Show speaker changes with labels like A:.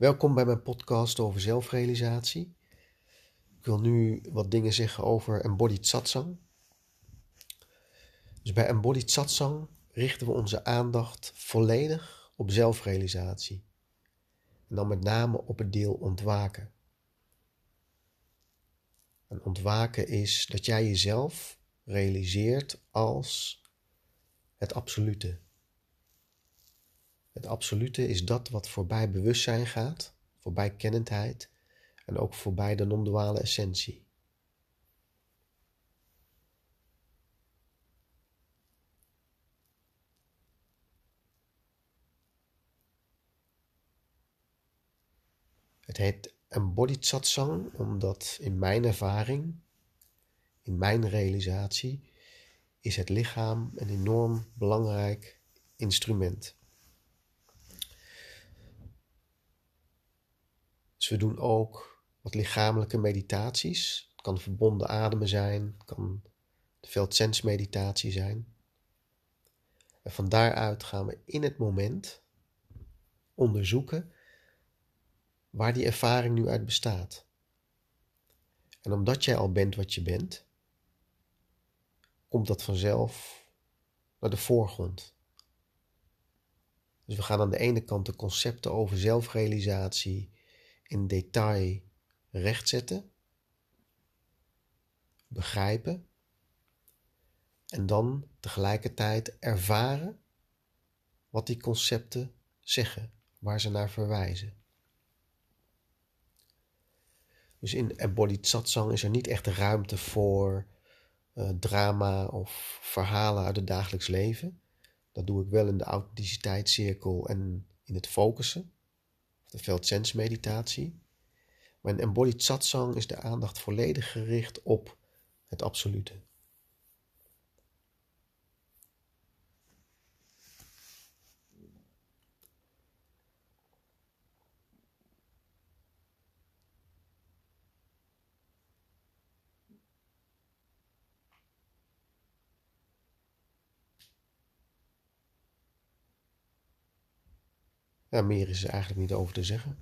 A: Welkom bij mijn podcast over zelfrealisatie. Ik wil nu wat dingen zeggen over embodied satsang. Dus bij embodied satsang richten we onze aandacht volledig op zelfrealisatie. En dan met name op het deel ontwaken. En ontwaken is dat jij jezelf realiseert als het absolute. Absolute is dat wat voorbij bewustzijn gaat, voorbij kennendheid en ook voorbij de non-duale essentie. Het heet embodied satsang omdat in mijn ervaring, in mijn realisatie, is het lichaam een enorm belangrijk instrument. We doen ook wat lichamelijke meditaties. Het kan verbonden ademen zijn, het kan de veldsensmeditatie zijn. En van daaruit gaan we in het moment onderzoeken waar die ervaring nu uit bestaat. En omdat jij al bent wat je bent, komt dat vanzelf naar de voorgrond. Dus we gaan aan de ene kant de concepten over zelfrealisatie in detail rechtzetten, begrijpen en dan tegelijkertijd ervaren wat die concepten zeggen, waar ze naar verwijzen. Dus in embodied satsang is er niet echt ruimte voor uh, drama of verhalen uit het dagelijks leven. Dat doe ik wel in de authenticiteitscirkel en in het focussen, de veldsensmeditatie. Maar in embodied satsang is de aandacht volledig gericht op het absolute. Ja, meer is er eigenlijk niet over te zeggen.